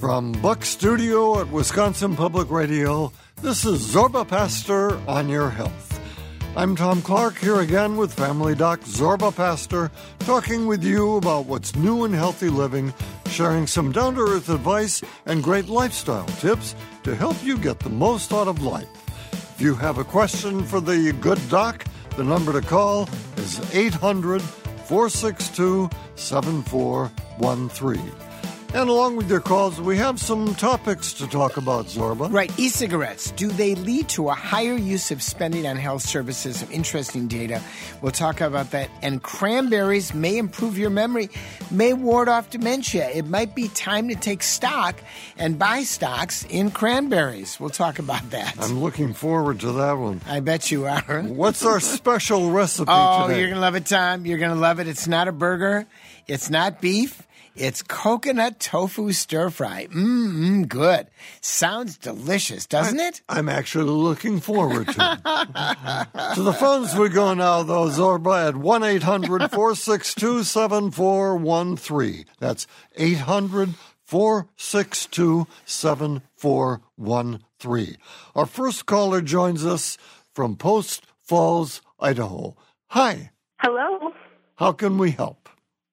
From Buck Studio at Wisconsin Public Radio, this is Zorba Paster on your health. I'm Tom Clark here again with Family Doc Zorba Paster, talking with you about what's new in healthy living, sharing some down to earth advice and great lifestyle tips to help you get the most out of life. If you have a question for the good doc, the number to call is 800 462 7413. And along with your calls, we have some topics to talk about, Zorba. Right. E cigarettes. Do they lead to a higher use of spending on health services? Some interesting data. We'll talk about that. And cranberries may improve your memory, may ward off dementia. It might be time to take stock and buy stocks in cranberries. We'll talk about that. I'm looking forward to that one. I bet you are. What's our special recipe Oh, today? you're going to love it, Tom. You're going to love it. It's not a burger, it's not beef. It's coconut tofu stir fry. Mmm, good. Sounds delicious, doesn't it? I'm actually looking forward to it. to the phones we go now, though, Zorba, at 1 800 462 7413. That's 800 462 7413. Our first caller joins us from Post Falls, Idaho. Hi, Hello. how can we help?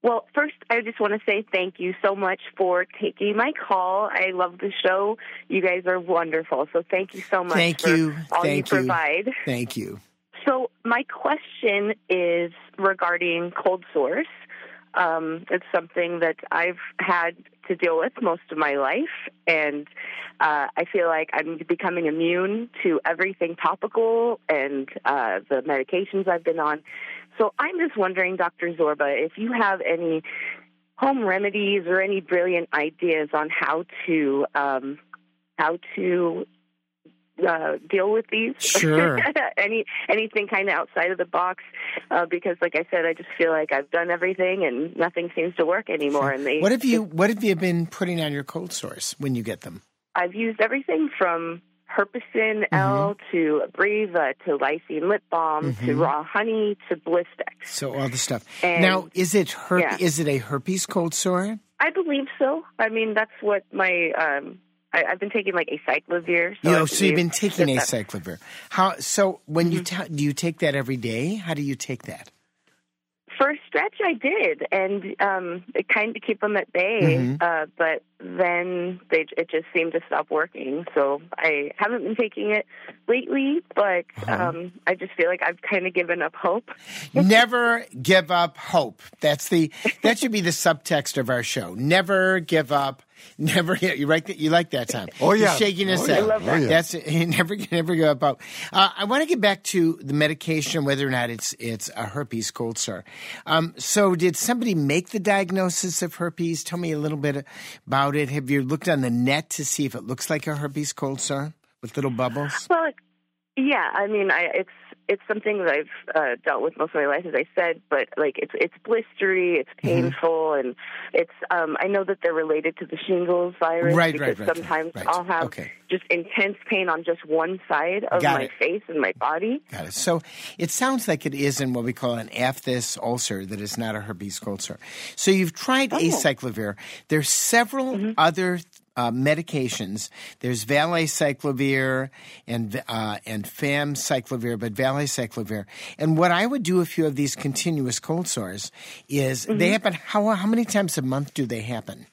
Well, first, I just want to say thank you so much for taking my call. I love the show. You guys are wonderful. So thank you so much Thank for you. all Thank you you. provide. Thank you. So my question is regarding cold sores. Um, it's something that I've had to deal with most of my life, and uh, I feel like I'm becoming immune to everything topical and uh, the medications I've been on. So I'm just wondering, Dr. Zorba, if you have any home remedies or any brilliant ideas on how to um, how to uh, deal with these. Sure. Any anything kind of outside of the box, uh, because like I said, I just feel like I've done everything and nothing seems to work anymore. And they, What have you What have you been putting on your cold sores when you get them? I've used everything from Herpecin Mm-hmm. L to Abreva to lysine lip balm Mm-hmm. to raw honey to Blistex. So all the stuff. And- now, is it herp- yeah. Is it a herpes cold sore? I believe so. I mean, that's what my um, I, I've been taking like acyclovir. So, you know, so you've been taking acyclovir. How? So when you Mm-hmm. ta- do you take that every day? How do you take that? For a stretch, I did, and um, it kind of keep them at bay. Mhm. Uh, but then they it just seemed to stop working. So I haven't been taking it lately. But Uh-huh. um, I just feel like I've kind of given up hope. Never give up hope. That's the that should be the subtext of our show. Never give up. Never. You like that? You like that time? Oh, yeah. He's shaking his Oh, head. yeah. I that. Oh, yeah. That's never never give up hope. Uh, I want to get back to the medication, whether or not it's it's a herpes cold sore. Um, so, did somebody make the diagnosis of herpes? Tell me a little bit about it. Have you looked on the net to see if it looks like a herpes cold sore with little bubbles? Well, yeah, I mean, I, it's it's something that I've uh, dealt with most of my life, as I said. But like, it's it's blistery, it's Mm-hmm. painful, and it's. Um, I know that they're related to the shingles virus Right, because right, right, sometimes right. I'll have Okay. just intense pain on just one side of Got my it. face and my body. Got it. So it sounds like it is in what we call an aphthous ulcer that is not a herpes ulcer. So you've tried Oh. acyclovir. There's several Mm-hmm. other uh, medications. There's valacyclovir and uh, and famciclovir, but valacyclovir. And what I would do if you have these continuous cold sores is Mm-hmm. they happen. How how many times a month do they happen?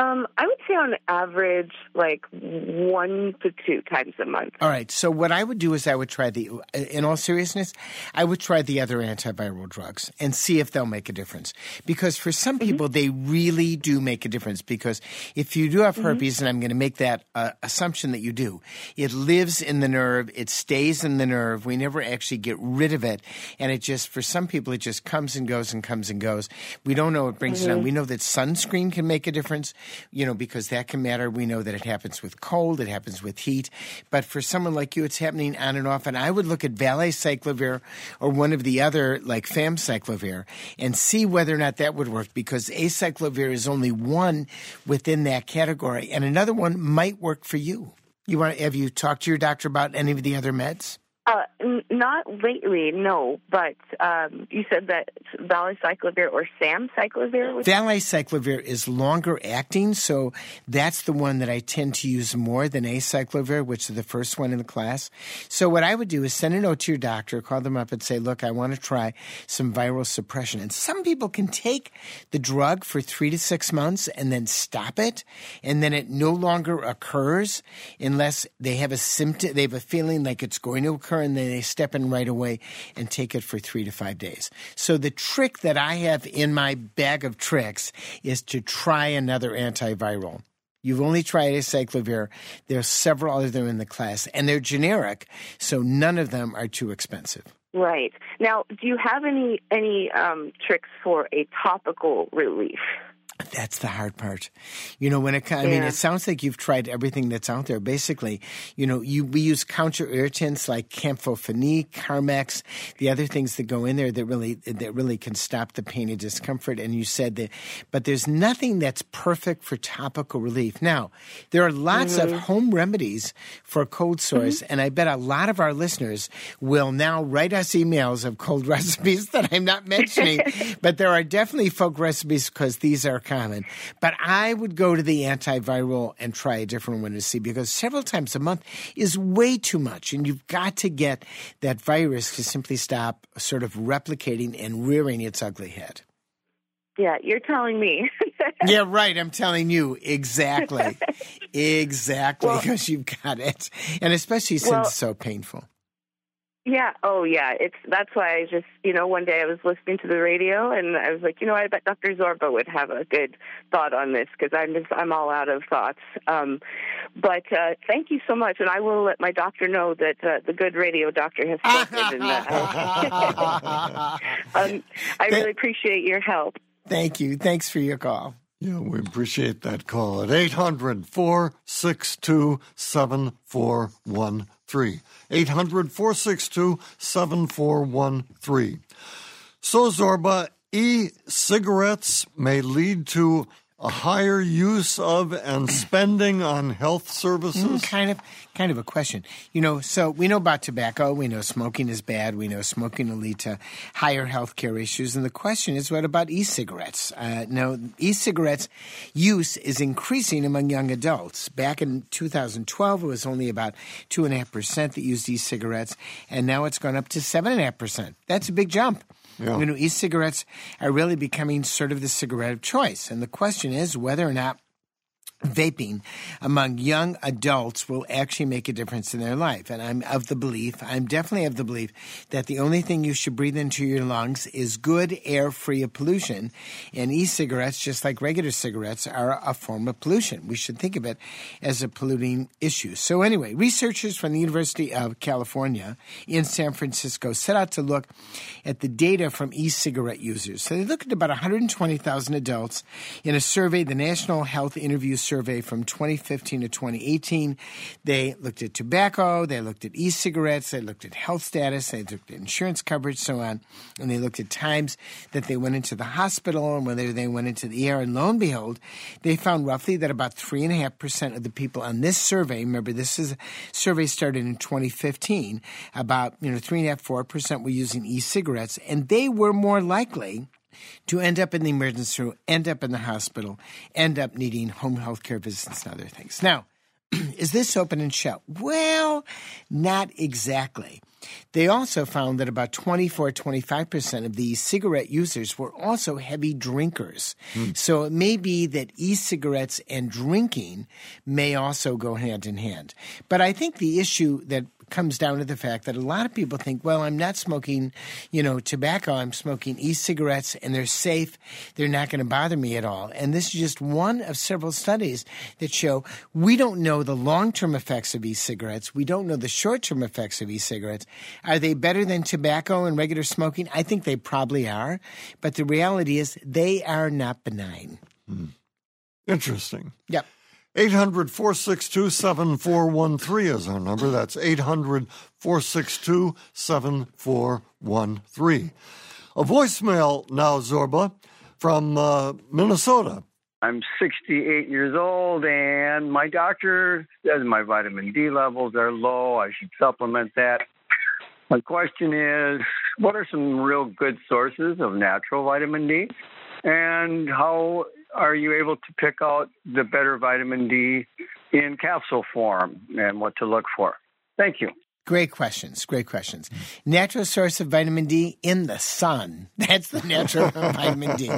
Um, I would say on average, like one to two times a month. All right. So what I would do is I would try the. In all seriousness, I would try the other antiviral drugs and see if they'll make a difference. Because for some people, they really do make a difference. Because if you do have herpes, and I'm going to make that uh, assumption that you do, it lives in the nerve. It stays in the nerve. We never actually get rid of it, and it just for some people it just comes and goes and comes and goes. We don't know what brings it on. We know that sunscreen can make a difference you know, because that can matter. We know that it happens with cold, it happens with heat. But for someone like you, it's happening on and off. And I would look at valacyclovir or one of the other, like famciclovir, and see whether or not that would work because acyclovir is only one within that category. And another one might work for you. You want? Have you talked to your doctor about any of the other meds? Not lately, no. But um, you said that valacyclovir or samcyclovir. Was- valacyclovir is longer acting, so that's the one that I tend to use more than acyclovir, which is the first one in the class. So what I would do is send a note to your doctor, call them up, and say, "Look, I want to try some viral suppression." And some people can take the drug for three to six months and then stop it, and then it no longer occurs unless they have a symptom, they have a feeling like it's going to occur, and then they step in right away and take it for three to five days. So the trick that I have in my bag of tricks is to try another antiviral. You've only tried acyclovir. There are several other them in the class, and they're generic, so none of them are too expensive. Right now, do you have any any um, tricks for a topical relief? That's the hard part. You know, when it, I mean, it sounds like you've tried everything that's out there. Basically, you know, you, we use counter irritants like campho-phenique, Carmex, the other things that go in there that really, that really can stop the pain and discomfort. And you said that, but there's nothing that's perfect for topical relief. Now, there are lots mm-hmm. of home remedies for cold sores. Mm-hmm. And I bet a lot of our listeners will now write us emails of cold recipes that I'm not mentioning, but there are definitely folk recipes because these are common. But I would go to the antiviral and try a different one to see because several times a month is way too much. And you've got to get that virus to simply stop sort of replicating and rearing its ugly head. Yeah, you're telling me. yeah, right. I'm telling you exactly, exactly well, because you've got it, and especially since well, it's so painful. Yeah. Oh, yeah. It's that's why I just you know one day I was listening to the radio and I was like, you know, I bet Dr. Zorba would have a good thought on this because I'm just I'm all out of thoughts. Um, but uh, thank you so much, and I will let my doctor know that uh, the good radio doctor has spoken. and, uh, um, I really appreciate your help. Thank you. Thanks for your call. Yeah, we appreciate that call at 800 462 7413. 800 462 7413. So, Zorba, e cigarettes may lead to a higher use of and spending on health services? Mm, kind of, kind of a question. You know, so we know about tobacco. We know smoking is bad. We know smoking will lead to higher health care issues. And the question is, what about e-cigarettes? Uh, no, e-cigarettes use is increasing among young adults. Back in 2012, it was only about two and a half percent that used e-cigarettes, and now it's gone up to seven and a half percent. That's a big jump. Yeah. You know, e-cigarettes are really becoming sort of the cigarette of choice. And the question is whether or not vaping among young adults will actually make a difference in their life. And I'm of the belief, I'm definitely of the belief that the only thing you should breathe into your lungs is good air free of pollution. And e cigarettes, just like regular cigarettes, are a form of pollution. We should think of it as a polluting issue. So, anyway, researchers from the University of California in San Francisco set out to look at the data from e cigarette users. So, they looked at about 120,000 adults in a survey, the National Health Interview survey from 2015 to 2018. They looked at tobacco, they looked at e cigarettes, they looked at health status, they looked at insurance coverage, so on, and they looked at times that they went into the hospital and whether they went into the ER. And lo and behold, they found roughly that about 3.5% of the people on this survey, remember this is survey started in 2015, about you know 3.5%, 4% were using e cigarettes, and they were more likely to end up in the emergency room, end up in the hospital, end up needing home health care visits and other things. Now, is this open and shut? Well, not exactly. They also found that about 24 25% of these cigarette users were also heavy drinkers. Mm. So it may be that e cigarettes and drinking may also go hand in hand. But I think the issue that comes down to the fact that a lot of people think, well, I'm not smoking, you know, tobacco. I'm smoking e-cigarettes and they're safe. They're not going to bother me at all. And this is just one of several studies that show we don't know the long-term effects of e-cigarettes. We don't know the short-term effects of e-cigarettes. Are they better than tobacco and regular smoking? I think they probably are. But the reality is they are not benign. Hmm. Interesting. Yep. 800 462 7413 is our number. That's 800 462 7413. A voicemail now, Zorba, from uh, Minnesota. I'm 68 years old, and my doctor says my vitamin D levels are low. I should supplement that. My question is what are some real good sources of natural vitamin D? And how are you able to pick out the better vitamin D in capsule form and what to look for? Thank you. Great questions. Great questions. Natural source of vitamin D in the sun. That's the natural vitamin D.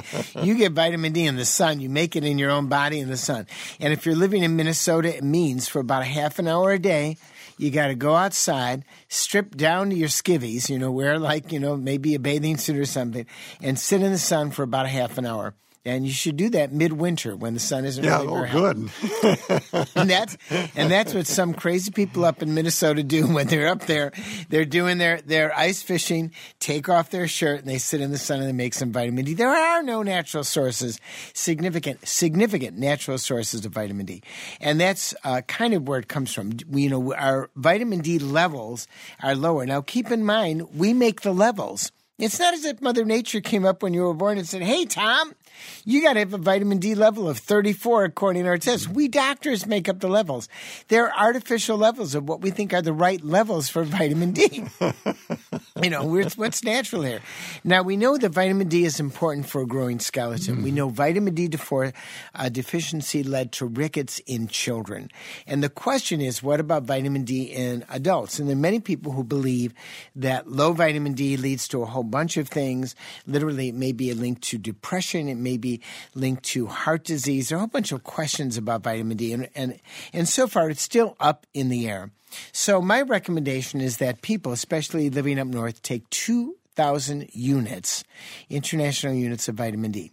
You get vitamin D in the sun. You make it in your own body in the sun. And if you're living in Minnesota, it means for about a half an hour a day, you got to go outside, strip down to your skivvies, you know, wear like, you know, maybe a bathing suit or something, and sit in the sun for about a half an hour and you should do that midwinter when the sun isn't yeah, really oh, good. and that's and that's what some crazy people up in Minnesota do when they're up there. They're doing their their ice fishing, take off their shirt, and they sit in the sun and they make some vitamin D. There are no natural sources, significant significant natural sources of vitamin D, and that's uh, kind of where it comes from. We, you know, our vitamin D levels are lower. Now, keep in mind, we make the levels. It's not as if Mother Nature came up when you were born and said, Hey, Tom, you got to have a vitamin D level of 34 according to our tests. We doctors make up the levels. They're artificial levels of what we think are the right levels for vitamin D. you know, what's natural here. Now, we know that vitamin D is important for a growing skeleton. Mm. We know vitamin D defor- uh, deficiency led to rickets in children. And the question is, what about vitamin D in adults? And there are many people who believe that low vitamin D leads to a whole bunch of things. Literally, it may be a link to depression. It may be linked to heart disease. There are a whole bunch of questions about vitamin D. And, and, and so far, it's still up in the air. So my recommendation is that people, especially living up north, take 2,000 units, international units of vitamin D.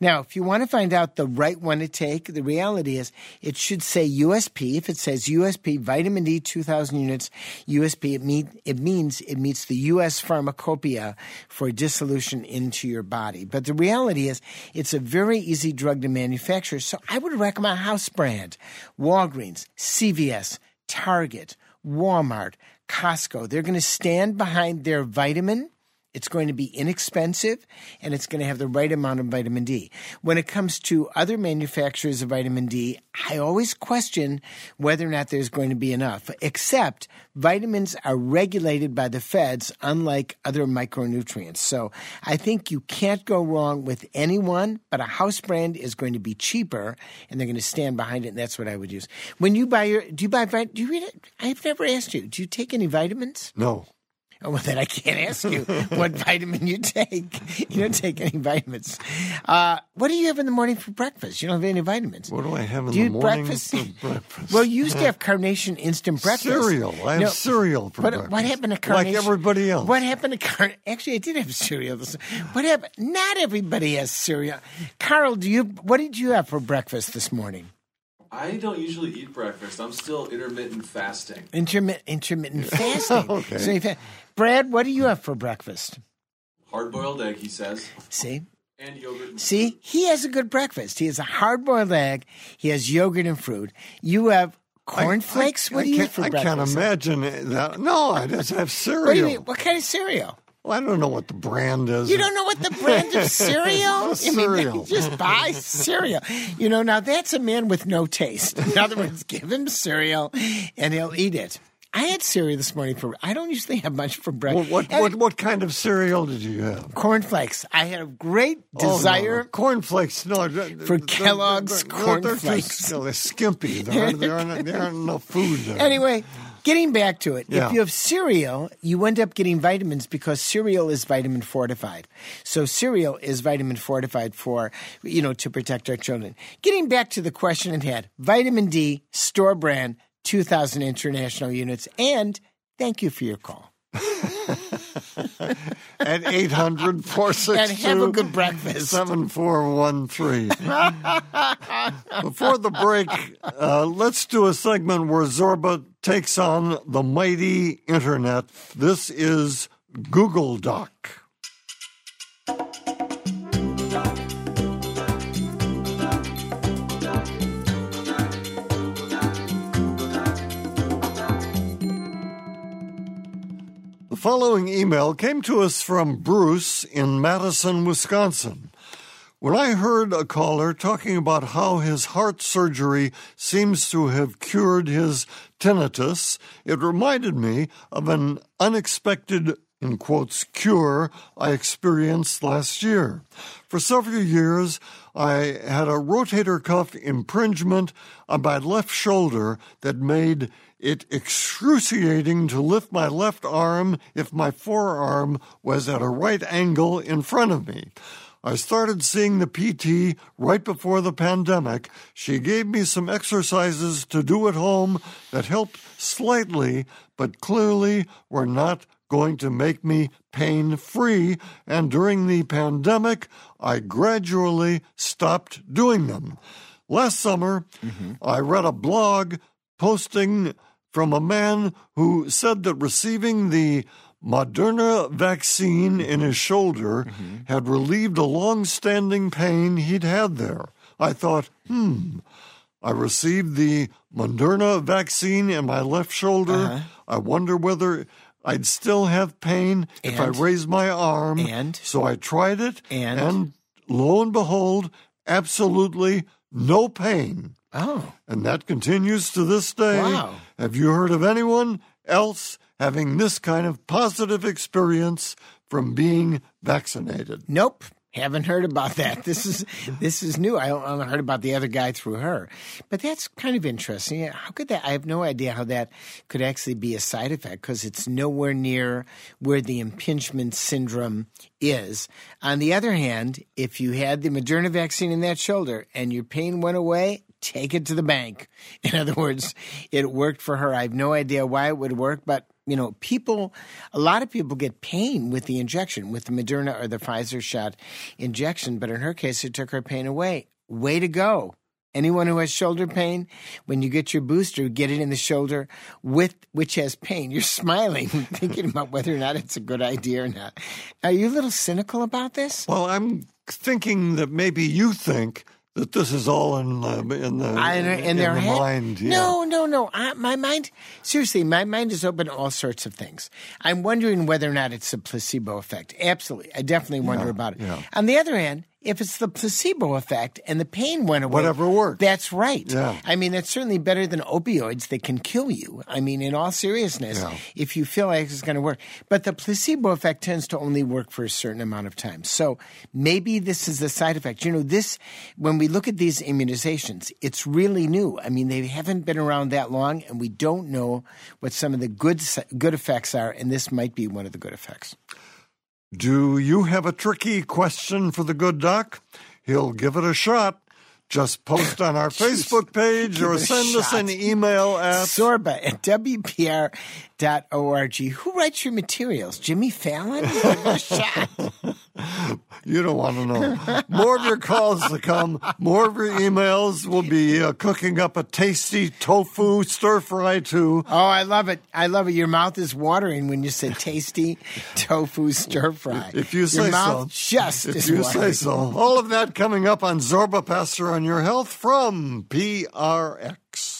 Now, if you want to find out the right one to take, the reality is it should say USP. If it says USP vitamin D 2000 units USP, it, mean, it means it meets the US pharmacopoeia for dissolution into your body. But the reality is it's a very easy drug to manufacture. So I would recommend house brand, Walgreens, CVS, Target, Walmart, Costco. They're going to stand behind their vitamin it's going to be inexpensive and it's going to have the right amount of vitamin D. When it comes to other manufacturers of vitamin D, I always question whether or not there's going to be enough, except vitamins are regulated by the feds, unlike other micronutrients. So I think you can't go wrong with anyone, but a house brand is going to be cheaper and they're going to stand behind it. And that's what I would use. When you buy your, do you buy, do you read it? I've never asked you, do you take any vitamins? No. Oh, well, then I can't ask you what vitamin you take. You don't take any vitamins. Uh, what do you have in the morning for breakfast? You don't have any vitamins. What do I have in do the morning breakfast? for breakfast? Well, you used to have Carnation instant breakfast. Cereal. I have No, cereal for what, breakfast. what happened to Carnation? Like everybody else. What happened to carnation? Actually, I did have cereal. What happened? Not everybody has cereal. Carl, do you? What did you have for breakfast this morning? I don't usually eat breakfast. I'm still intermittent fasting. Intermittent, intermittent fasting. Okay. So fa- Brad, what do you have for breakfast? Hard boiled egg, he says, See, and yogurt. and See, he has a good breakfast. He has a hard boiled egg. He has yogurt and fruit. You have cornflakes. I, what do I you can't, eat for I breakfast? can't imagine that. No, I just have cereal. What do you mean? What kind of cereal? Well, I don't know what the brand is. You don't know what the brand of cereal? What's I mean, cereal? just buy cereal. You know, now that's a man with no taste. In other words, give him cereal and he'll eat it. I had cereal this morning for. I don't usually have much for breakfast. what, what, what kind of cereal did you have? cornflakes. I had a great oh, desire. Oh, no, cornflakes. No, For Kellogg's They're cornflakes. too, they're skimpy. There aren't, there, aren't, there aren't enough food there. Anyway, getting back to it, Yeah. if you have cereal, you end up getting vitamins because cereal is vitamin fortified. So cereal is vitamin fortified for, you know, to protect our children. Getting back to the question at hand, vitamin D, store brand, 2,000 international units, and thank you for your call. At 800 462 And have a good breakfast. 7413. Before the break, uh, let's do a segment where Zorba takes on the mighty internet. This is Google Doc. The following email came to us from Bruce in Madison, Wisconsin. When I heard a caller talking about how his heart surgery seems to have cured his tinnitus, it reminded me of an unexpected in quotes, cure I experienced last year. For several years, I had a rotator cuff impingement on my left shoulder that made it excruciating to lift my left arm if my forearm was at a right angle in front of me. I started seeing the PT right before the pandemic. She gave me some exercises to do at home that helped slightly, but clearly were not going to make me pain free. And during the pandemic, I gradually stopped doing them. Last summer, mm-hmm. I read a blog posting from a man who said that receiving the Moderna vaccine in his shoulder mm-hmm. had relieved a long standing pain he'd had there. I thought, hmm, I received the Moderna vaccine in my left shoulder. Uh-huh. I wonder whether I'd still have pain and, if I raised my arm. And so I tried it, and, and lo and behold, absolutely no pain. Oh. And that continues to this day. Wow. Have you heard of anyone else having this kind of positive experience from being vaccinated? Nope. Haven't heard about that. This is this is new. I only heard about the other guy through her, but that's kind of interesting. How could that? I have no idea how that could actually be a side effect because it's nowhere near where the impingement syndrome is. On the other hand, if you had the Moderna vaccine in that shoulder and your pain went away, take it to the bank. In other words, it worked for her. I have no idea why it would work, but you know, people, a lot of people get pain with the injection, with the Moderna or the Pfizer shot injection, but in her case, it took her pain away. Way to go. Anyone who has shoulder pain, when you get your booster, get it in the shoulder with which has pain. You're smiling, thinking about whether or not it's a good idea or not. Are you a little cynical about this? Well, I'm thinking that maybe you think that this is all in the in the I, in, in their the head? mind. Yeah. No, no, no. I, my mind, seriously, my mind is open to all sorts of things. I'm wondering whether or not it's a placebo effect. Absolutely, I definitely wonder yeah, about it. Yeah. On the other hand, if it's the placebo effect and the pain went away, whatever works. That's right. Yeah. I mean, it's certainly better than opioids that can kill you. I mean, in all seriousness, yeah. if you feel like it's going to work. But the placebo effect tends to only work for a certain amount of time. So maybe this is a side effect. You know, this, when we look at these immunizations, it's really new. I mean, they haven't been around that long, and we don't know what some of the good, good effects are, and this might be one of the good effects. Do you have a tricky question for the good doc? He'll give it a shot. Just post on our Facebook page or send us an email at Zorba at WPR.org. Who writes your materials? Jimmy Fallon? you don't want to know. More of your calls to come. More of your emails. will be uh, cooking up a tasty tofu stir fry too. Oh, I love it. I love it. Your mouth is watering when you say tasty tofu stir fry. If you say your mouth so. Just if you watering. say so. All of that coming up on Zorba Paster on your health from PRX.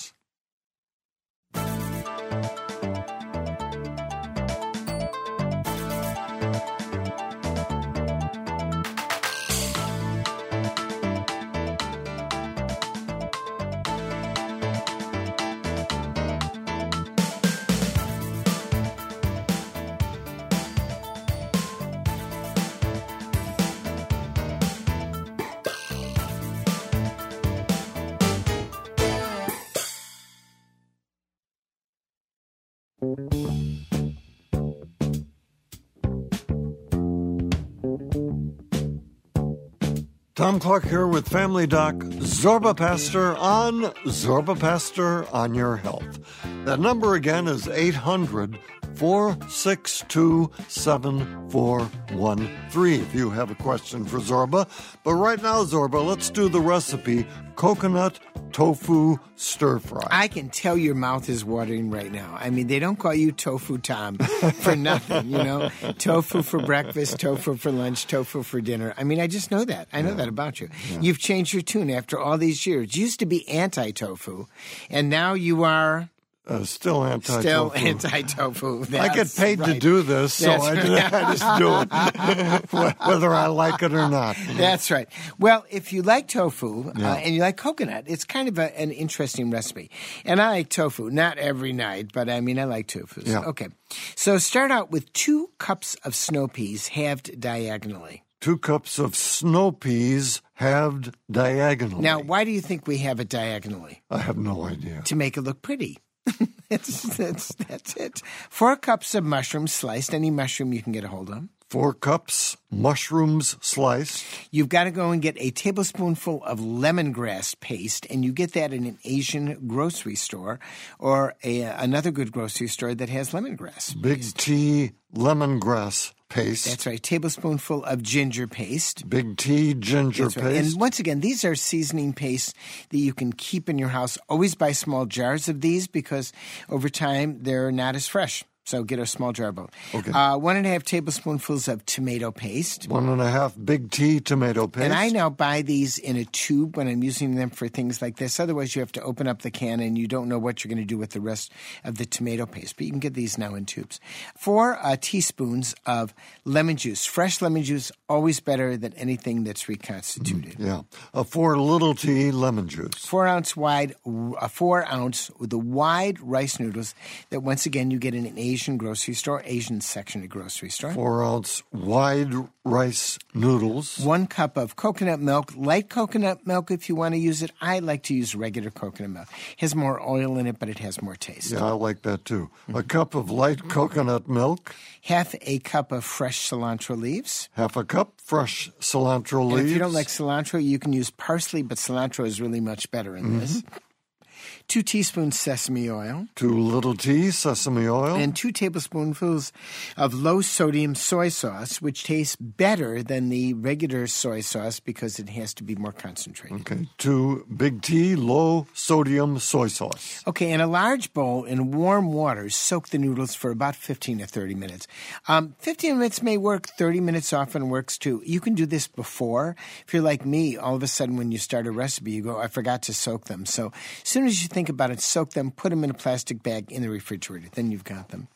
Tom Clark here with Family Doc Zorba Paster on Zorba Paster on Your Health. That number again is 800 462 7413 if you have a question for Zorba. But right now, Zorba, let's do the recipe coconut tofu stir fry. I can tell your mouth is watering right now. I mean, they don't call you Tofu Tom for nothing, you know? tofu for breakfast, tofu for lunch, tofu for dinner. I mean, I just know that. I know yeah. that about you. Yeah. You've changed your tune after all these years. You used to be anti tofu, and now you are Uh, still anti Still tofu. anti tofu. I get paid to do this, so I, right. I just do it, whether I like it or not. That's right. Well, if you like tofu uh, and you like coconut, it's kind of a, an interesting recipe. And I like tofu, not every night, but I mean, I like tofu. Yeah. Okay. So start out with two cups of snow peas halved diagonally. Two cups of snow peas halved diagonally. Now, why do you think we have it diagonally? I have no idea. To make it look pretty. That's, that's, that's it. Four cups of mushrooms sliced, any mushroom you can get a hold of. Four cups mushrooms sliced. You've got to go and get a tablespoonful of lemongrass paste, and you get that in an Asian grocery store or a, another good grocery store that has lemongrass. Big T lemongrass paste. That's right, tablespoonful of ginger paste. Big T ginger That's right. paste. And once again, these are seasoning pastes that you can keep in your house. Always buy small jars of these because over time they're not as fresh. So get a small jar bowl. Okay. Uh, one and a half tablespoonfuls of tomato paste. One and a half Big T tomato paste. And I now buy these in a tube when I'm using them for things like this. Otherwise, you have to open up the can and you don't know what you're going to do with the rest of the tomato paste. But you can get these now in tubes. Four uh, teaspoons of lemon juice. Fresh lemon juice, always better than anything that's reconstituted. Yeah. A four little T lemon juice. Four ounce wide, a four ounce with the wide rice noodles that once again you get in an Asian grocery store, Asian section of grocery store. Four ounce wide rice noodles. One cup of coconut milk, light coconut milk if you want to use it. I like to use regular coconut milk. It has more oil in it, but it has more taste. Yeah, I like that too. A Mm-hmm. cup of light coconut milk. Half a cup of fresh cilantro leaves. Half a cup fresh cilantro And leaves. if you don't like cilantro, you can use parsley, but cilantro is really much better in this. Two teaspoons sesame oil. two little T sesame oil. and two tablespoonfuls of low sodium soy sauce, which tastes better than the regular soy sauce because it has to be more concentrated. okay. Two Big tea low sodium soy sauce. Okay, in a large bowl in warm water, soak the noodles for about 15 to 30 minutes. Um, 15 minutes may work, 30 minutes often works too. You can do this before. If you're like me, all of a sudden when you start a recipe, you go, I forgot to soak them. So as soon as you think about it, soak them, put them in a plastic bag in the refrigerator. Then you've got them.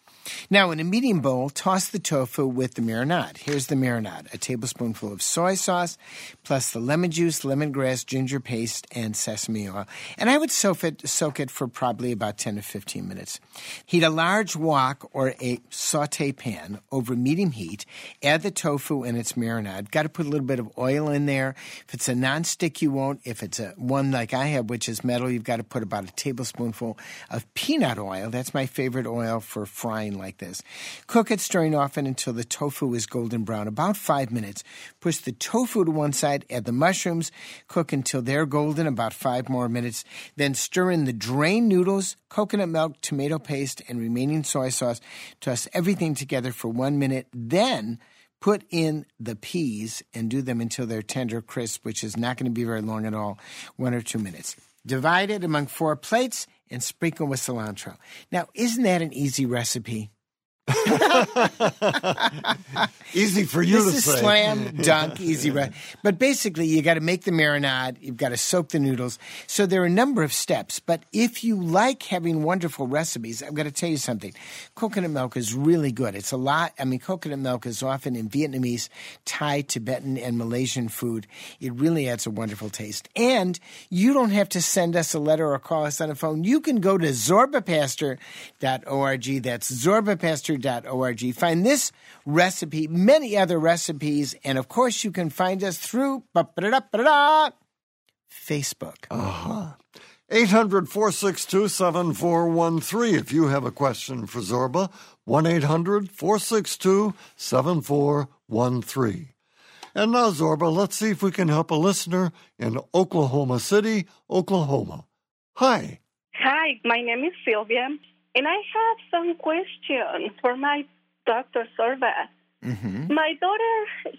Now, in a medium bowl, toss the tofu with the marinade. Here's the marinade a tablespoonful of soy sauce, plus the lemon juice, lemongrass, ginger paste, and sesame oil. And I would soak it, soak it for probably about 10 to 15 minutes. Heat a large wok or a saute pan over medium heat. Add the tofu and its marinade. Got to put a little bit of oil in there. If it's a nonstick, you won't. If it's a one like I have, which is metal, you've got to put about a tablespoonful of peanut oil. That's my favorite oil for frying like this. Cook it, stirring often until the tofu is golden brown, about five minutes. Push the tofu to one side, add the mushrooms, cook until they're golden, about five more minutes. Then stir in the drained noodles, coconut milk, tomato paste, and remaining soy sauce. Toss everything together for one minute. Then put in the peas and do them until they're tender crisp, which is not going to be very long at all, one or two minutes. Divide it among four plates and sprinkle with cilantro. Now, isn't that an easy recipe? Easy for you this to is say. slam dunk easy re- but basically you got to make the marinade you've got to soak the noodles. So there are a number of steps but if you like having wonderful recipes i've got to tell you something. Coconut milk is really good. It's a lot i mean coconut milk is often in vietnamese thai tibetan and malaysian food. It really adds a wonderful taste. And you don't have to send us a letter or call us on the phone. You can go to zorbapaster.org that's zorbapaster.org find this recipe many other recipes and of course you can find us through ba-ba-da-da-ba-da-da, facebook uh-huh. 800 462 7413. If you have a question for Zorba, 1 800 462 7413. And now, Zorba, let's see if we can help a listener in Oklahoma City, Oklahoma. Hi. Hi, my name is Sylvia, and I have some questions for my Dr. Sorba. mm-hmm. My daughter,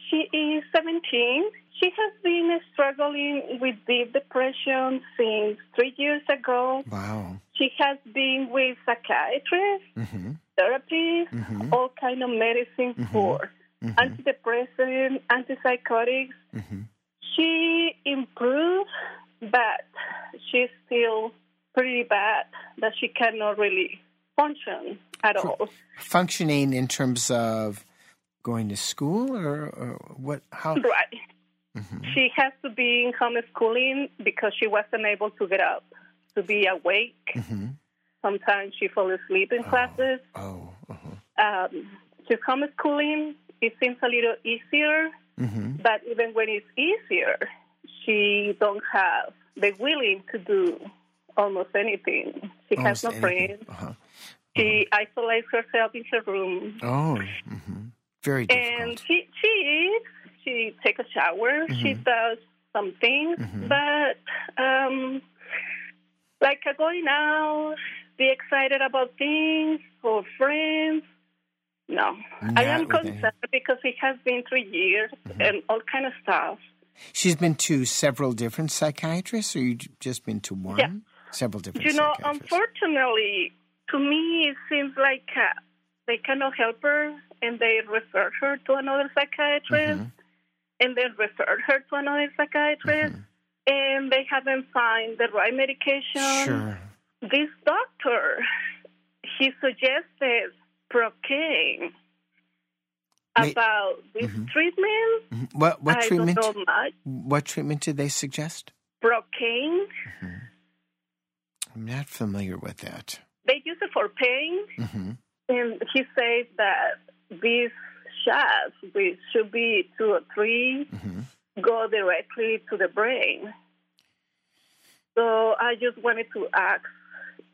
she is 17. She has been struggling with deep depression since three years ago. wow She has been with psychiatrists, mm-hmm. therapists, Mhm. all kind of medicine for antidepressant, antipsychotics. Mhm. She improved, but she's still pretty bad that she cannot really function at all. Functioning in terms of going to school or, or what? How? Right. She has to be in homeschooling because she wasn't able to get up, to be awake. Sometimes she falls asleep in classes. Oh, uh-huh. Um, she's homeschooling. It seems a little easier, but even when it's easier, she don't have the willing to do almost anything. She has no anything. friends. Uh-huh. She isolates herself in her room. Oh, hmm very And she she eats, she takes a shower, she does some things, but um, like uh, going out, be excited about things or friends. No, I am concerned because it has been three years and all kind of stuff. She's been to several different psychiatrists, or you just been to one? Yeah. Several different You know, unfortunately, to me, it seems like uh, they cannot help her, and they refer her to another psychiatrist, Mm-hmm. and then refer her to another psychiatrist, and they haven't found the right medication. Sure. This doctor, he suggested Procaine about this treatment. Mhm. What what I treatment? don't know much. What treatment did they suggest? Procaine. I'm not familiar with that. They use it for pain. hmm And he says that these shots, which should be two or 3 go directly to the brain. So I just wanted to ask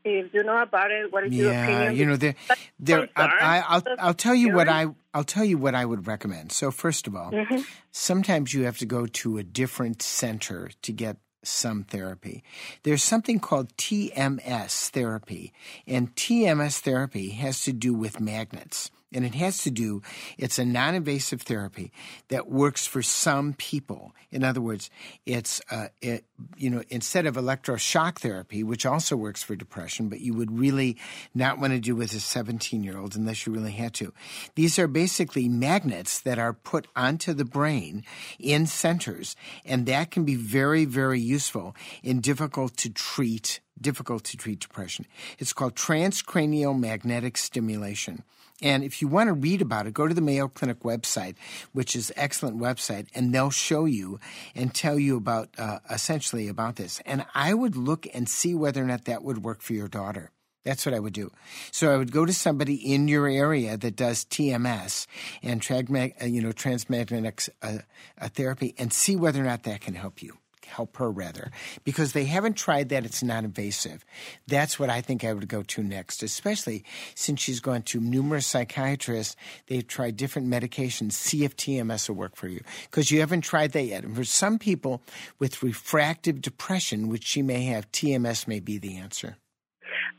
if you know about it. What is your Yeah, opinion? you know, there, there. I, concern. I, I'll, I'll tell you what I. I'll tell you what I would recommend. So, first of all, Mm-hmm. sometimes you have to go to a different center to get some therapy. There's something called TMS therapy, and TMS therapy has to do with magnets. And it has to do, it's a non invasive therapy that works for some people. In other words, it's, uh, it, you know, instead of electroshock therapy, which also works for depression, but you would really not want to do with a 17 year old unless you really had to. These are basically magnets that are put onto the brain in centers, and that can be very, very useful in difficult to treat difficult to treat depression. It's called transcranial magnetic stimulation. And if you want to read about it, go to the Mayo Clinic website, which is excellent website, and they'll show you and tell you about uh, essentially about this. And I would look and see whether or not that would work for your daughter. That's what I would do. So I would go to somebody in your area that does TMS and uh, you know transmagnetic uh, uh, therapy and see whether or not that can help you help her rather. Because they haven't tried that it's not invasive. That's what i think i would go to next especially since she's gone to numerous psychiatrists. They've tried different medications. See if tms will work for you. Because you haven't tried that yet. And for some people with refractive depression which she may have tms may be the answer.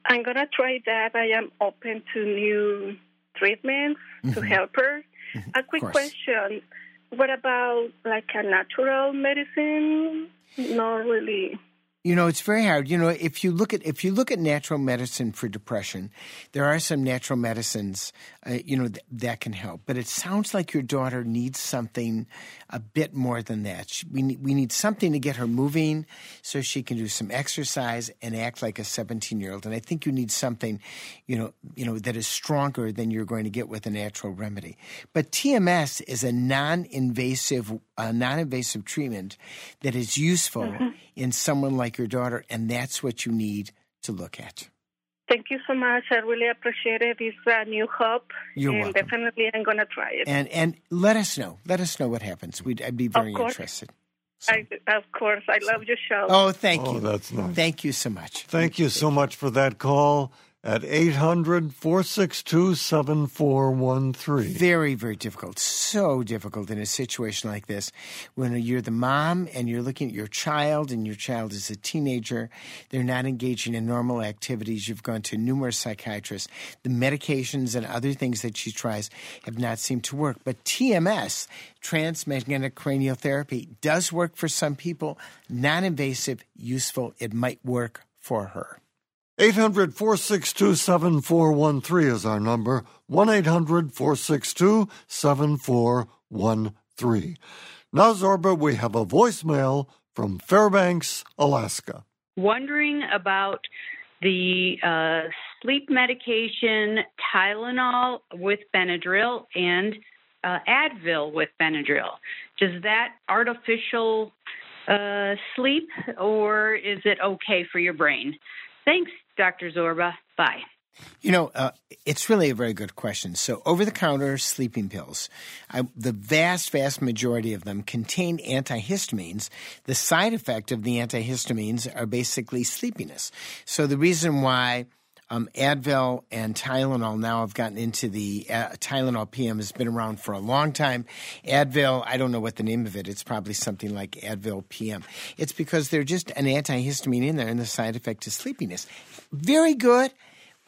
I'm going to try that. I am open to new treatments to mm-hmm. help her. Mm-hmm. A quick question. What about like a natural medicine? Not really. You know, it's very hard. You know, if you look at if you look at natural medicine for depression, there are some natural medicines, uh, you know, th- that can help. But it sounds like your daughter needs something a bit more than that. She, we need, we need something to get her moving, so she can do some exercise and act like a seventeen year old. And I think you need something, you know, you know, that is stronger than you're going to get with a natural remedy. But TMS is a non-invasive, a non-invasive treatment that is useful mm-hmm. in someone like your daughter, and that's what you need to look at. Thank you so much. I really appreciate it. It's a new hope. You're and welcome. definitely I'm going to try it. And and let us know. Let us know what happens. We'd, I'd be very course. interested. I, of course, I love your show. Oh, thank Oh, you. that's nice. Thank you so much. Thank you so much for that call at 800 462 7413. Very, very difficult. So difficult in a situation like this when you're the mom and you're looking at your child and your child is a teenager. They're not engaging in normal activities. You've gone to numerous psychiatrists. The medications and other things that she tries have not seemed to work. But TMS, transmagnetic cranial therapy, does work for some people. Non invasive, useful. It might work for her. 800 462 7413 is our number. 1 800 462 7413. Now, Zorba, we have a voicemail from Fairbanks, Alaska. wondering about the uh, sleep medication Tylenol with Benadryl and uh, Advil with Benadryl. Does that artificial uh, sleep, or is it okay for your brain? Thanks, Dr. Zorba. Bye. You know, uh, it's really a very good question. So, over the counter sleeping pills, I, the vast, vast majority of them contain antihistamines. The side effect of the antihistamines are basically sleepiness. So, the reason why um, Advil and Tylenol now have gotten into the uh, Tylenol PM has been around for a long time. Advil, I don't know what the name of it. It's probably something like Advil PM. It's because they're just an antihistamine in there, and the side effect is sleepiness. Very good.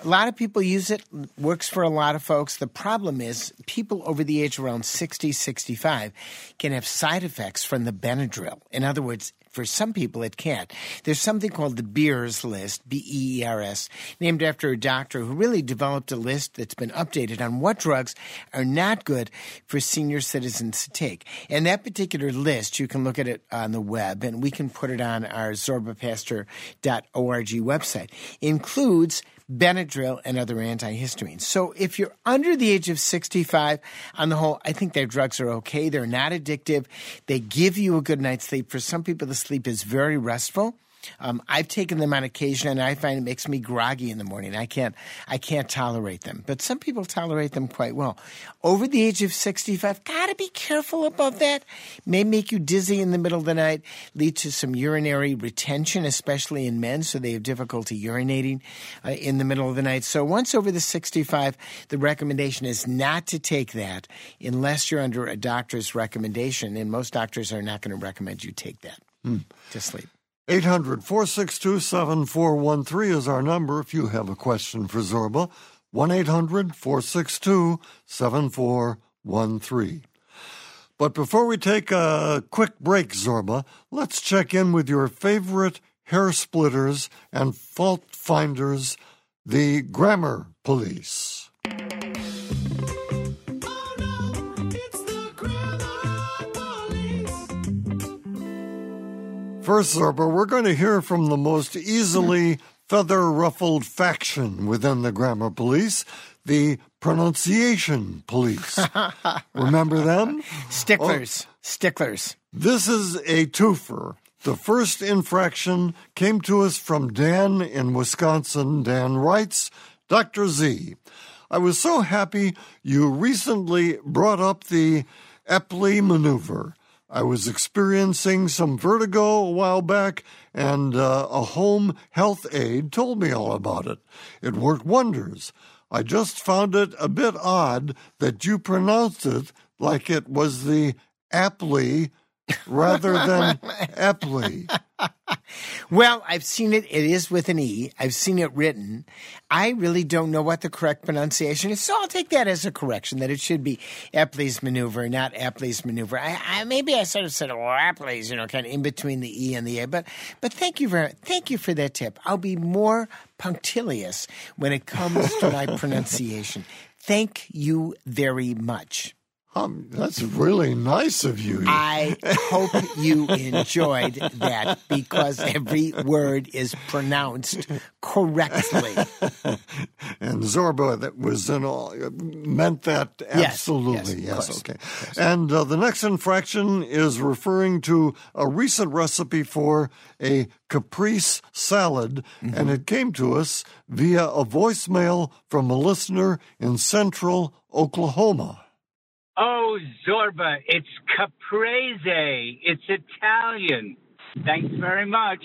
A lot of people use it, works for a lot of folks. The problem is people over the age around 60, 65 can have side effects from the Benadryl. In other words, for some people, it can't. There's something called the Beers list, B E E R S, named after a doctor who really developed a list that's been updated on what drugs are not good for senior citizens to take. And that particular list, you can look at it on the web, and we can put it on our zorbapaster.org website, includes Benadryl and other antihistamines. So if you're under the age of 65, on the whole, I think their drugs are okay. They're not addictive. They give you a good night's sleep. For some people, the sleep is very restful. Um, I've taken them on occasion, and I find it makes me groggy in the morning. I can't, I can't tolerate them. But some people tolerate them quite well. Over the age of sixty-five, gotta be careful about that. May make you dizzy in the middle of the night, lead to some urinary retention, especially in men, so they have difficulty urinating uh, in the middle of the night. So once over the sixty-five, the recommendation is not to take that unless you're under a doctor's recommendation, and most doctors are not going to recommend you take that to sleep. 800 462 7413 is our number if you have a question for Zorba. 1 800 462 7413. But before we take a quick break, Zorba, let's check in with your favorite hair splitters and fault finders, the grammar police. First, Zorba, we're going to hear from the most easily feather ruffled faction within the grammar police, the pronunciation police. Remember them? Sticklers, oh. sticklers. This is a twofer. The first infraction came to us from Dan in Wisconsin. Dan writes, Dr. Z, I was so happy you recently brought up the Epley maneuver. I was experiencing some vertigo a while back, and uh, a home health aide told me all about it. It worked wonders. I just found it a bit odd that you pronounced it like it was the Apley rather than Epley. Well, I've seen it. It is with an E. I've seen it written. I really don't know what the correct pronunciation is, so I'll take that as a correction that it should be Epley's maneuver, not Epley's maneuver. I, I maybe I sort of said, "Oh, Apley's," you know, kind of in between the E and the A. But but thank you very thank you for that tip. I'll be more punctilious when it comes to my pronunciation. Thank you very much. Um, that's really nice of you. I hope you enjoyed that because every word is pronounced correctly. and Zorba that was in all meant that absolutely. yes, Yes, of okay. And uh, the next infraction is referring to a recent recipe for a caprese salad, Mm-hmm. and it came to us via a voicemail from a listener in central Oklahoma. Oh, Zorba, it's caprese. It's Italian. Thanks very much.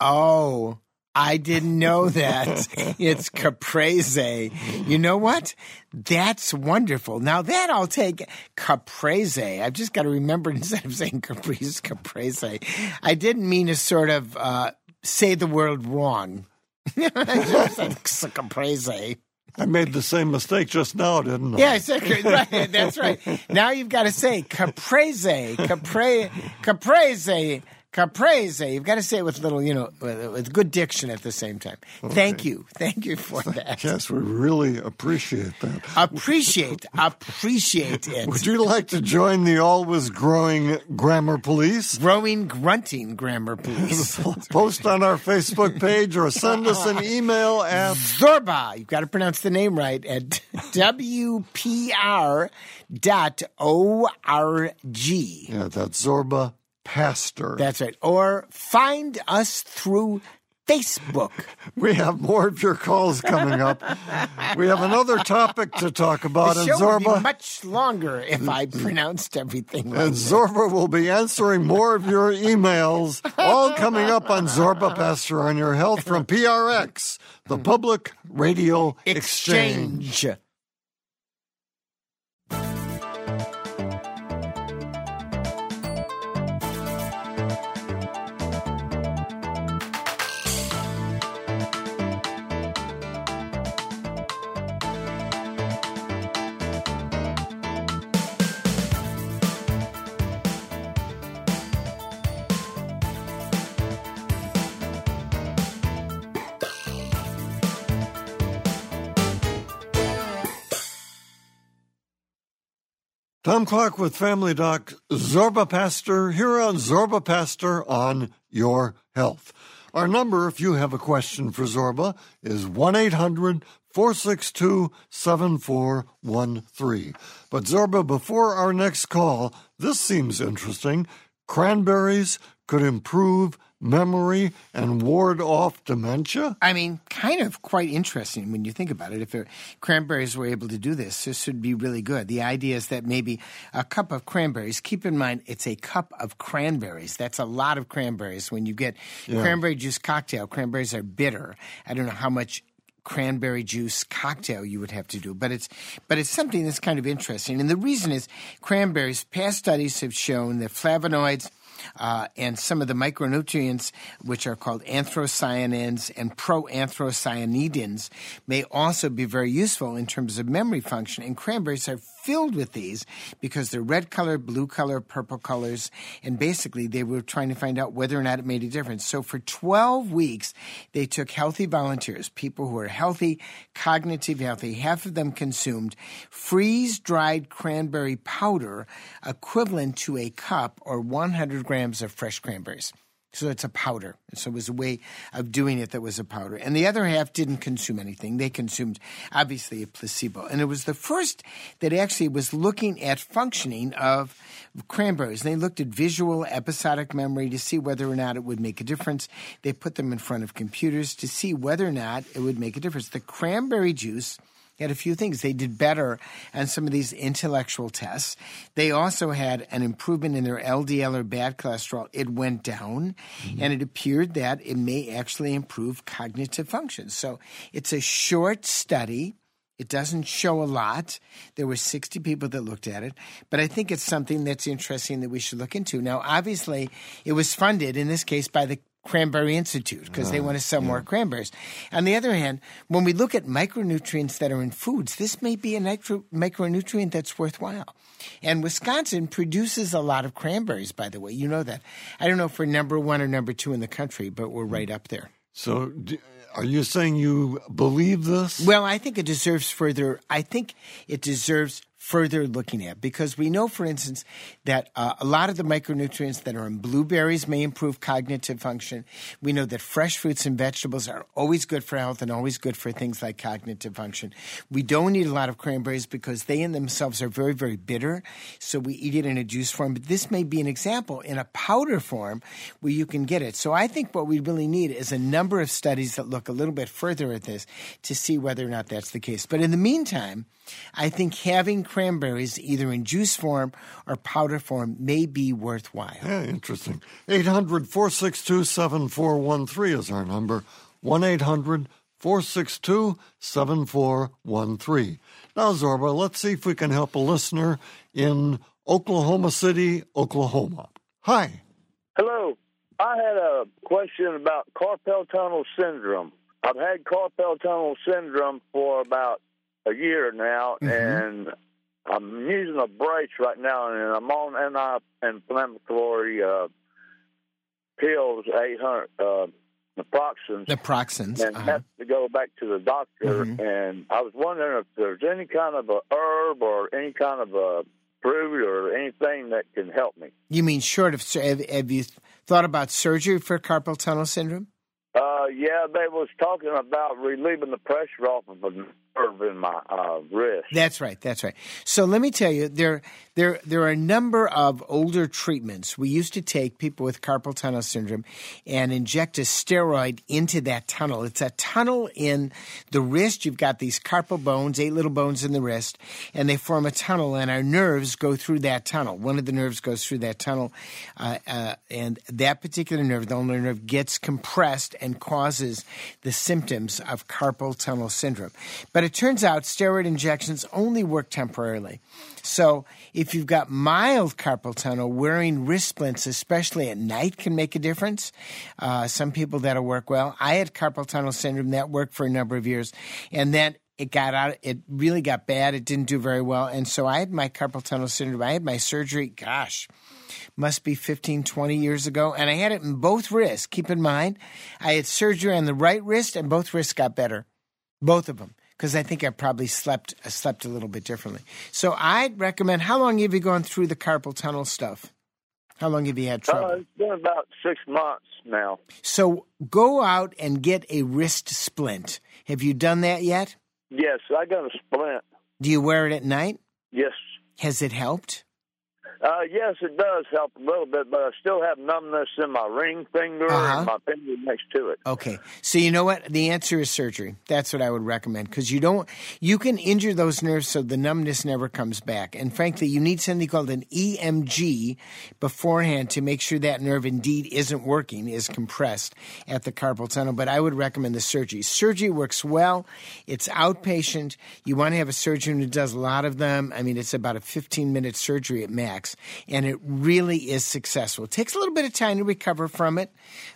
Oh, I didn't know that. it's caprese. You know what? That's wonderful. Now that I'll take caprese. I've just got to remember instead of saying caprice, caprese. I didn't mean to sort of uh, say the word wrong. Caprese. I made the same mistake just now, didn't I? Yeah, exactly. Right, that's right. Now you've got to say caprese, capre, caprese, Caprese. You've got to say it with little, you know, with, good diction at the same time. Thank you. Thank you for that. Yes, we really appreciate that. Appreciate, appreciate it. Would you like to join the always growing grammar police? Growing, grunting grammar police. Post on our Facebook page or send us an email at Zorba. You've got to pronounce the name right at WPR dot O-R-G. yeah, that's Zorba Paster. That's right. Or find us through Facebook. we have more of your calls coming up. we have another topic to talk about, The and show would be Zorba. much longer if I mm-hmm. pronounced everything right. And Zorba will be answering more of your emails, all coming up on Zorba Paster on Your Health from PRX, the Public Radio Exchange. Exchange. Tom Clark with Family Doc, Zorba Paster, here on Zorba Paster on Your Health. Our number, if you have a question for Zorba, is 1 800 462 7413. But Zorba, before our next call, this seems interesting. Cranberries could improve memory and ward off dementia? I mean, kind of quite interesting when you think about it. If cranberries were able to do this, this would be really good. The idea is that maybe a cup of cranberries, keep in mind it's a cup of cranberries. That's a lot of cranberries. When you get cranberry juice cocktail, cranberries are bitter. I don't know how much cranberry juice cocktail you would have to do but it's but it's something that's kind of interesting and the reason is cranberries past studies have shown that flavonoids uh, and some of the micronutrients, which are called anthocyanins and proanthocyanidins, may also be very useful in terms of memory function. And cranberries are filled with these because they're red color, blue color, purple colors, and basically they were trying to find out whether or not it made a difference. So for 12 weeks, they took healthy volunteers, people who are healthy, cognitive healthy, half of them consumed freeze dried cranberry powder equivalent to a cup or 100 grams of fresh cranberries. So it's a powder. So it was a way of doing it that was a powder. And the other half didn't consume anything. They consumed, obviously, a placebo. And it was the first that actually was looking at functioning of cranberries. And They looked at visual episodic memory to see whether or not it would make a difference. They put them in front of computers to see whether or not it would make a difference. The cranberry juice had a few things. They did better on some of these intellectual tests. They also had an improvement in their LDL or bad cholesterol. It went down, mm-hmm. and it appeared that it may actually improve cognitive function. So it's a short study. It doesn't show a lot. There were 60 people that looked at it, but I think it's something that's interesting that we should look into. Now, obviously, it was funded in this case by the Cranberry Institute because they uh-huh. want to sell more cranberries. On the other hand, when we look at micronutrients that are in foods, this may be a nitro- micronutrient that's worthwhile. And Wisconsin produces a lot of cranberries, by the way. You know that. I don't know if we're number one or number two in the country, but we're right up there. So, d- are you saying you believe this? Well, I think it deserves further. I think it deserves further looking at because we know, for instance, that uh, a lot of the micronutrients that are in blueberries may improve cognitive function. We know that fresh fruits and vegetables are always good for health and always good for things like cognitive function. We don't eat a lot of cranberries because they in themselves are very, very bitter. So we eat it in a juice form. But this may be an example in a powder form where you can get it. So I think what we really need is a number of studies that look a little bit further at this to see whether or not that's the case. But in the meantime, I think having cranberries either in juice form or powder form may be worthwhile. Yeah, interesting. 800 462 7413 is our number. 1 800 462 7413. Now, Zorba, let's see if we can help a listener in Oklahoma City, Oklahoma. Hi. Hello. I had a question about carpal tunnel syndrome. I've had carpal tunnel syndrome for about a year now, mm-hmm. and I'm using a brace right now, and I'm on anti-inflammatory uh, pills, 800 uh, naproxens, Naproxens. and uh-huh. have to go back to the doctor. Mhm. And I was wondering if there's any kind of a herb or any kind of a fruit or anything that can help me. You mean short of have, have you thought about surgery for carpal tunnel syndrome? Uh, yeah, they was talking about relieving the pressure off of a in my uh, wrist. That's right. That's right. So let me tell you, there, there, there are a number of older treatments. We used to take people with carpal tunnel syndrome and inject a steroid into that tunnel. It's a tunnel in the wrist. You've got these carpal bones, eight little bones in the wrist, and they form a tunnel, and our nerves go through that tunnel. One of the nerves goes through that tunnel, uh, uh, and that particular nerve, the ulnar nerve, gets compressed and causes the symptoms of carpal tunnel syndrome. But it turns out steroid injections only work temporarily. So if you've got mild carpal tunnel, wearing wrist splints, especially at night, can make a difference. Uh, some people that'll work well. I had carpal tunnel syndrome that worked for a number of years, and then it got out. It really got bad. It didn't do very well, and so I had my carpal tunnel syndrome. I had my surgery. Gosh, must be 15, 20 years ago, and I had it in both wrists. Keep in mind, I had surgery on the right wrist, and both wrists got better, both of them because I think I probably slept I slept a little bit differently. So I'd recommend. How long have you gone through the carpal tunnel stuff? How long have you had trouble? Uh, it's been about six months now. so go out and get a wrist splint. Have you done that yet? Yes, I got a splint. Do you wear it at night? Yes. Has it helped? Uh, yes, it does help a little bit, but I still have numbness in my ring finger Uh-huh. and my finger next to it. Okay. So you know what? The answer is surgery. That's what I would recommend because you don't, you can injure those nerves so the numbness never comes back. And frankly, you need something called an EMG beforehand to make sure that nerve indeed isn't working, is compressed at the carpal tunnel. But I would recommend the surgery. Surgery works well. It's outpatient. You want to have a surgeon who does a lot of them. I mean, it's about a 15 minute surgery at max, and it really is successful. It takes a little bit of time to recover from it.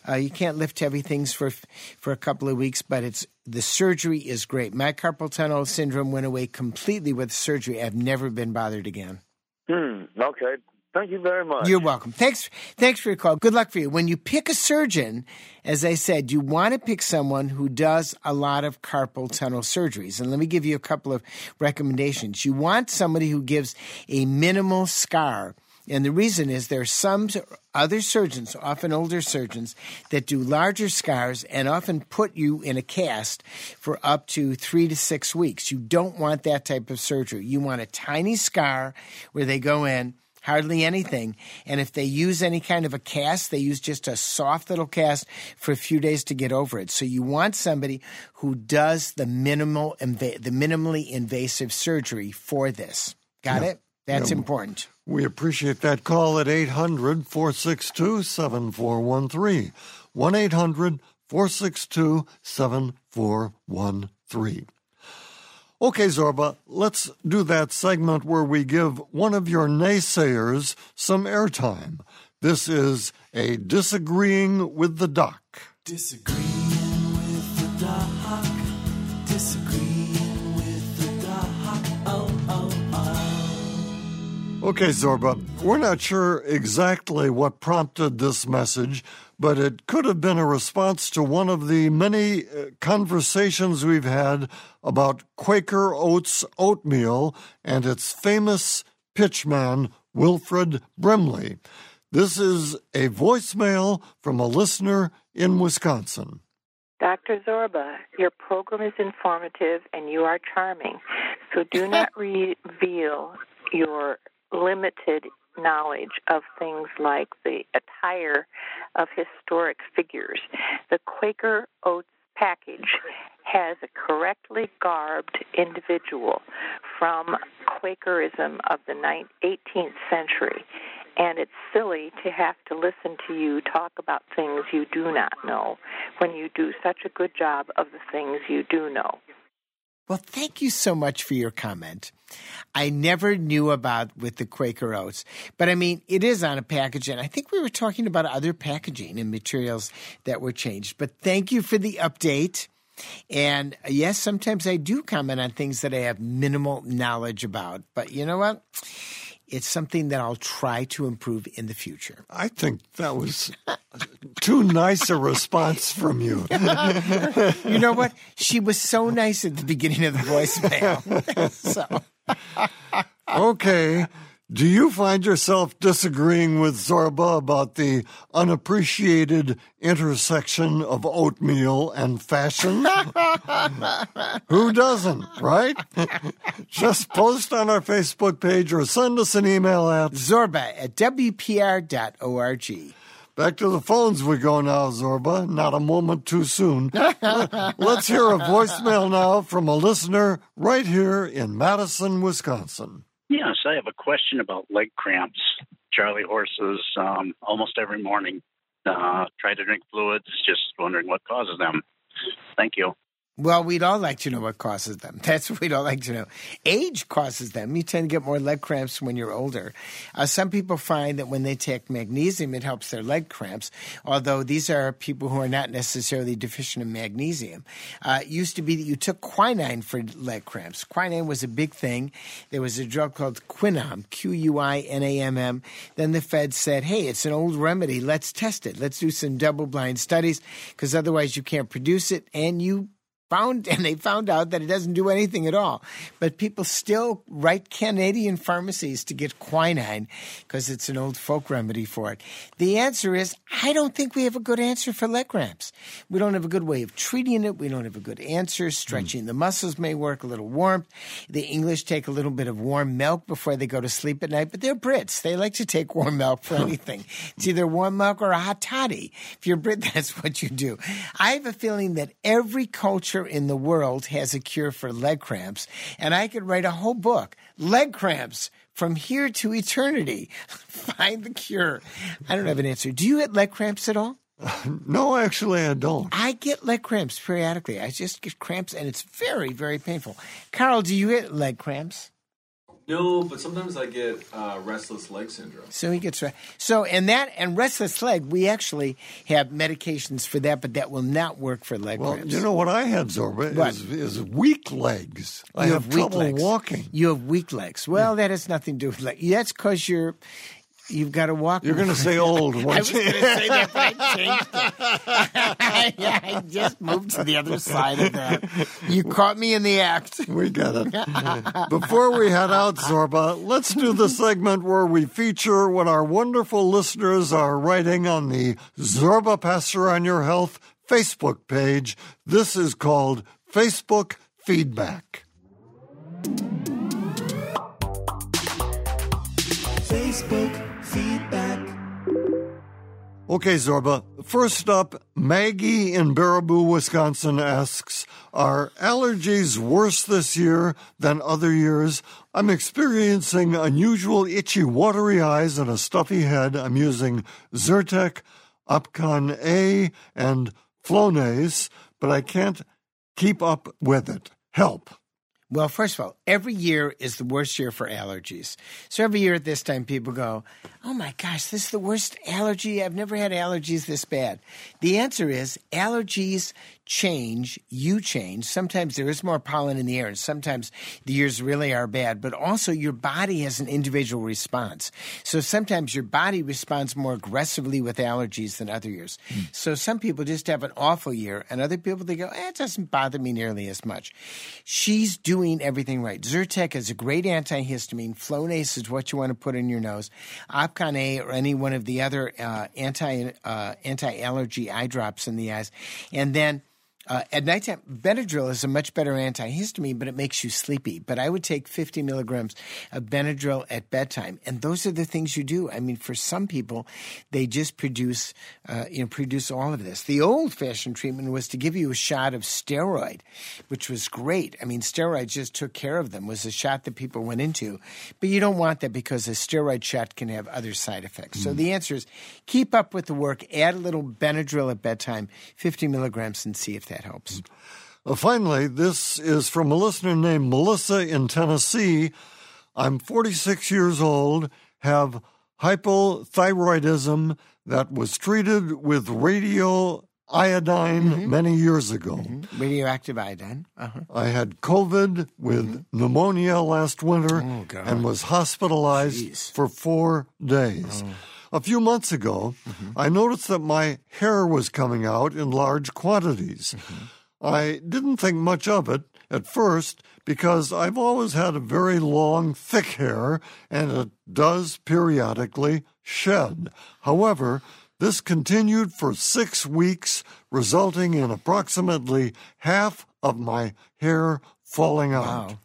Uh, you can't lift heavy things for for a couple of weeks, but it's the surgery is great. My carpal tunnel syndrome went away completely with surgery. I've never been bothered again. Hmm. Okay. Thank you very much. You're welcome. Thanks. Thanks for your call. Good luck for you. When you pick a surgeon, as I said, you want to pick someone who does a lot of carpal tunnel surgeries. And let me give you a couple of recommendations. You want somebody who gives a minimal scar. And the reason is there are some other surgeons, often older surgeons, that do larger scars and often put you in a cast for up to three to six weeks. You don't want that type of surgery. You want a tiny scar where they go in hardly anything. And if they use any kind of a cast, they use just a soft little cast for a few days to get over it. So you want somebody who does the minimal, inva- the minimally invasive surgery for this. Got it? That's important. We appreciate that call at 800 462 7413. 1 800 462 7413. Okay, Zorba, let's do that segment where we give one of your naysayers some airtime. This is a disagreeing with the doc. Disagreeing with the doc. Disagreeing Okay, Zorba, we're not sure exactly what prompted this message, but it could have been a response to one of the many uh, conversations we've had about Quaker Oats oatmeal and its famous pitchman, Wilford Brimley. This is a voicemail from a listener in Wisconsin. Dr. Zorba, your program is informative and you are charming. So do not reveal your limited knowledge of things like the attire of historic figures. The Quaker Oats package has a correctly garbed individual from Quakerism of the 18th century. And it's silly to have to listen to you talk about things you do not know when you do such a good job of the things you do know. Well, thank you so much for your comment. I never knew about with the Quaker Oats, but I mean, it is on a package, and I think we were talking about other packaging and materials that were changed. But thank you for the update. And yes, sometimes I do comment on things that I have minimal knowledge about. But you know what? It's something that I'll try to improve in the future. I think that was too nice a response from you. you know what? She was so nice at the beginning of the voicemail. so. okay. Do you find yourself disagreeing with Zorba about the unappreciated intersection of oatmeal and fashion? Who doesn't, right? Just post on our Facebook page or send us an email at zorba at wpr.org. Back to the phones we go now, Zorba. Not a moment too soon. Let's hear a voicemail now from a listener right here in Madison, Wisconsin. Yes, I have a question about leg cramps. Charlie horses um, almost every morning. Uh, try to drink fluids. Just wondering what causes them. Thank you. Well, we'd all like to know what causes them. That's what we'd all like to know. Age causes them. You tend to get more leg cramps when you're older. Uh, some people find that when they take magnesium, it helps their leg cramps, although these are people who are not necessarily deficient in magnesium. Uh, it used to be that you took quinine for leg cramps. Quinine was a big thing. There was a drug called Quinamm, Q U I N A M M. Then the Fed said, hey, it's an old remedy. Let's test it. Let's do some double blind studies because otherwise you can't produce it and you found and they found out that it doesn't do anything at all. But people still write Canadian pharmacies to get quinine because it's an old folk remedy for it. The answer is I don't think we have a good answer for leg cramps. We don't have a good way of treating it. We don't have a good answer. Stretching mm. the muscles may work, a little warmth. The English take a little bit of warm milk before they go to sleep at night, but they're Brits. They like to take warm milk for anything. it's either warm milk or a hot toddy. If you're Brit, that's what you do. I have a feeling that every culture culture in the world has a cure for leg cramps, and I could write a whole book, Leg Cramps. From here to eternity, find the cure. I don't have an answer. Do you get leg cramps at all? no, actually, I don't. I get leg cramps periodically. I just get cramps, and it's very, very painful. Carl, do you get leg cramps? No, but sometimes I get uh, restless leg syndrome. So he gets so and that and restless leg. We actually have medications for that, but that will not work for leg well, cramps. you know what I had, Zorba, is, is weak legs. You I have, have, weak trouble legs. walking. You have weak legs. Well, that has nothing to do with leg. That's because you're You've got to walk. You're going to say old. I was going to say that, but I changed it. yeah, I just moved to the other side of that. You caught me in the act. We got it. Before we head out, Zorba, let's do the segment where we feature what our wonderful listeners are writing on the Zorba Paster on Your Health Facebook page. This is called Facebook Feedback. Facebook feedback. Okay, Zorba. First up, Maggie in Baraboo, Wisconsin asks Are allergies worse this year than other years? I'm experiencing unusual itchy, watery eyes and a stuffy head. I'm using Zyrtec, Opcon A, and Flonase, but I can't keep up with it. Help. Well, first of all, every year is the worst year for allergies. So every year at this time, people go, Oh my gosh, this is the worst allergy. I've never had allergies this bad. The answer is allergies change, you change. Sometimes there is more pollen in the air, and sometimes the years really are bad, but also your body has an individual response. So sometimes your body responds more aggressively with allergies than other years. Mm. So some people just have an awful year, and other people, they go, eh, it doesn't bother me nearly as much. She's doing everything right. Zyrtec is a great antihistamine. Flonase is what you want to put in your nose. A or any one of the other uh, anti uh, anti allergy eye drops in the eyes, and then uh, at nighttime, Benadryl is a much better antihistamine, but it makes you sleepy. But I would take 50 milligrams of Benadryl at bedtime, and those are the things you do. I mean, for some people, they just produce, uh, you know, produce all of this. The old-fashioned treatment was to give you a shot of steroid, which was great. I mean, steroids just took care of them. Was a shot that people went into, but you don't want that because a steroid shot can have other side effects. Mm. So the answer is keep up with the work. Add a little Benadryl at bedtime, 50 milligrams, and see if that that helps. Uh, finally, this is from a listener named Melissa in Tennessee. I'm 46 years old, have hypothyroidism that was treated with radio iodine many years ago. Radioactive iodine. Uh-huh. I had COVID with pneumonia last winter Oh, and was hospitalized for four days. Oh. A few months ago, Mm-hmm. I noticed that my hair was coming out in large quantities. Mm-hmm. I didn't think much of it at first because I've always had a very long, thick hair and it does periodically shed. However, this continued for six weeks, resulting in approximately half of my hair falling out.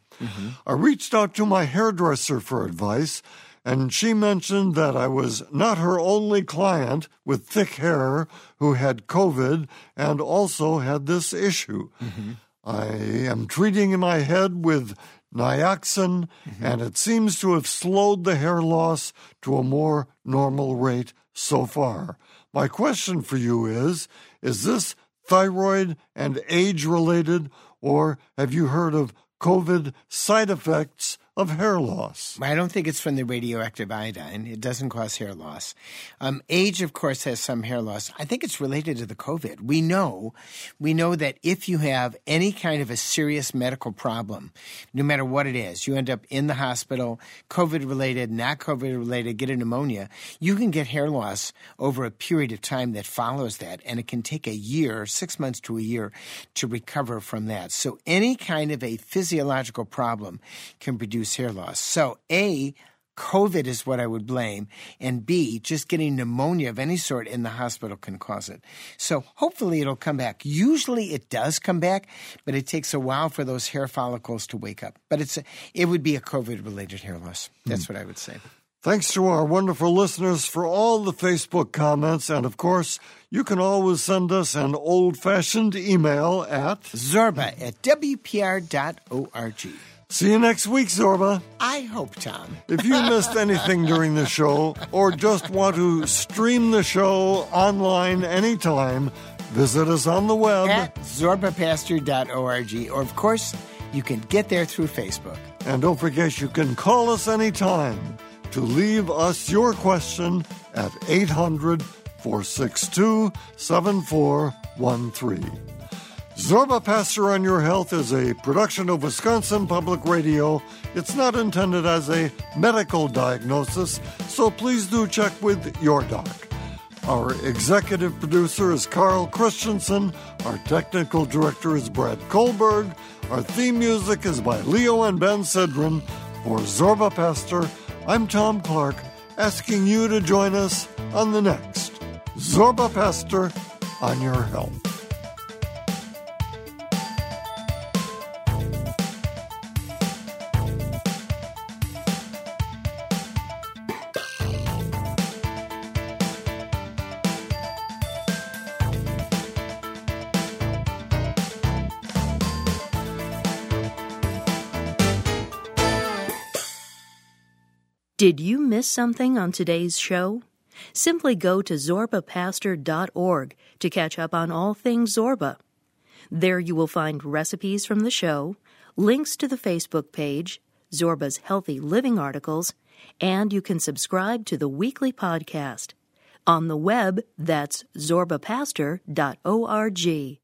I reached out to my hairdresser for advice, and she mentioned that I was not her only client with thick hair who had COVID and also had this issue. Mm-hmm. I am treating my head with Nioxin, mm-hmm. and it seems to have slowed the hair loss to a more normal rate so far. My question for you is Is this thyroid and age related, or have you heard of COVID side effects of hair loss? I don't think it's from the radioactive iodine. It doesn't cause hair loss. Um, age, of course, has some hair loss. I think it's related to the COVID. We know, we know that if you have any kind of a serious medical problem, no matter what it is, you end up in the hospital, COVID related, not COVID related, get a pneumonia, you can get hair loss over a period of time that follows that, and it can take a year, six months to a year, to recover from that. So any kind of a physiological problem can produce hair loss. So A, COVID is what I would blame, and B, just getting pneumonia of any sort in the hospital can cause it. So hopefully it'll come back. Usually it does come back, but it takes a while for those hair follicles to wake up. But it's a, it would be a COVID related hair loss. That's hmm. what I would say. Thanks to our wonderful listeners for all the Facebook comments. And of course, you can always send us an old fashioned email at Zorba at WPR.org. See you next week, Zorba. I hope, Tom. If you missed anything during the show or just want to stream the show online anytime, visit us on the web At zorbapaster.org. Or, of course, you can get there through Facebook. And don't forget, you can call us anytime to leave us your question at 800 462 7413. Zorba Paster on Your Health is a production of Wisconsin Public Radio. It's not intended as a medical diagnosis, so please do check with your doc. Our executive producer is Carl Christensen. Our technical director is Brad Kohlberg. Our theme music is by Leo and Ben Sidran. For Zorba Paster, I'm Tom Clark, asking you to join us on the next Zorba Paster on Your Health. Did you miss something on today's show? Simply go to zorbapaster.org to catch up on all things Zorba. There you will find recipes from the show, links to the Facebook page, Zorba's healthy living articles, and you can subscribe to the weekly podcast. On the web, that's zorbapaster.org.